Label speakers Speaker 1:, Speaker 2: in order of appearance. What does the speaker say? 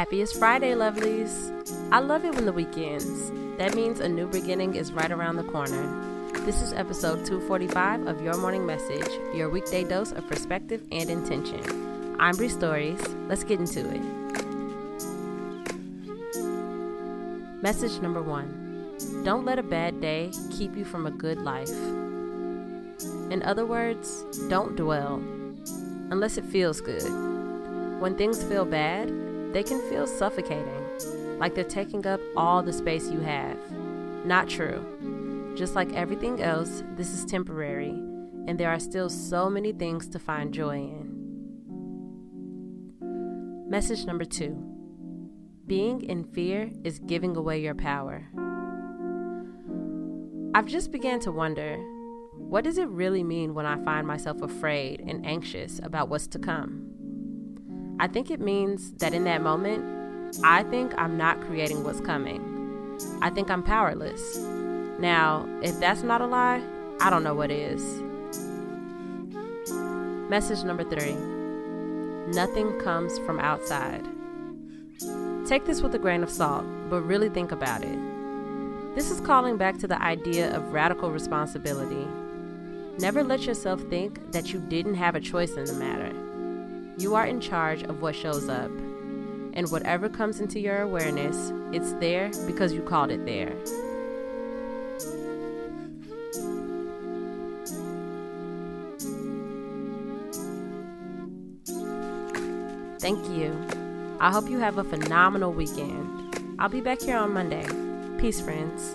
Speaker 1: Happiest Friday, lovelies! I love it when the weekends. That means a new beginning is right around the corner. This is episode 245 of Your Morning Message, your weekday dose of perspective and intention. I'm Bree Stories. Let's get into it. Message number one Don't let a bad day keep you from a good life. In other words, don't dwell unless it feels good. When things feel bad, they can feel suffocating, like they're taking up all the space you have. Not true. Just like everything else, this is temporary, and there are still so many things to find joy in. Message number two Being in fear is giving away your power. I've just began to wonder what does it really mean when I find myself afraid and anxious about what's to come? I think it means that in that moment, I think I'm not creating what's coming. I think I'm powerless. Now, if that's not a lie, I don't know what is. Message number three Nothing comes from outside. Take this with a grain of salt, but really think about it. This is calling back to the idea of radical responsibility. Never let yourself think that you didn't have a choice in the matter. You are in charge of what shows up. And whatever comes into your awareness, it's there because you called it there. Thank you. I hope you have a phenomenal weekend. I'll be back here on Monday. Peace, friends.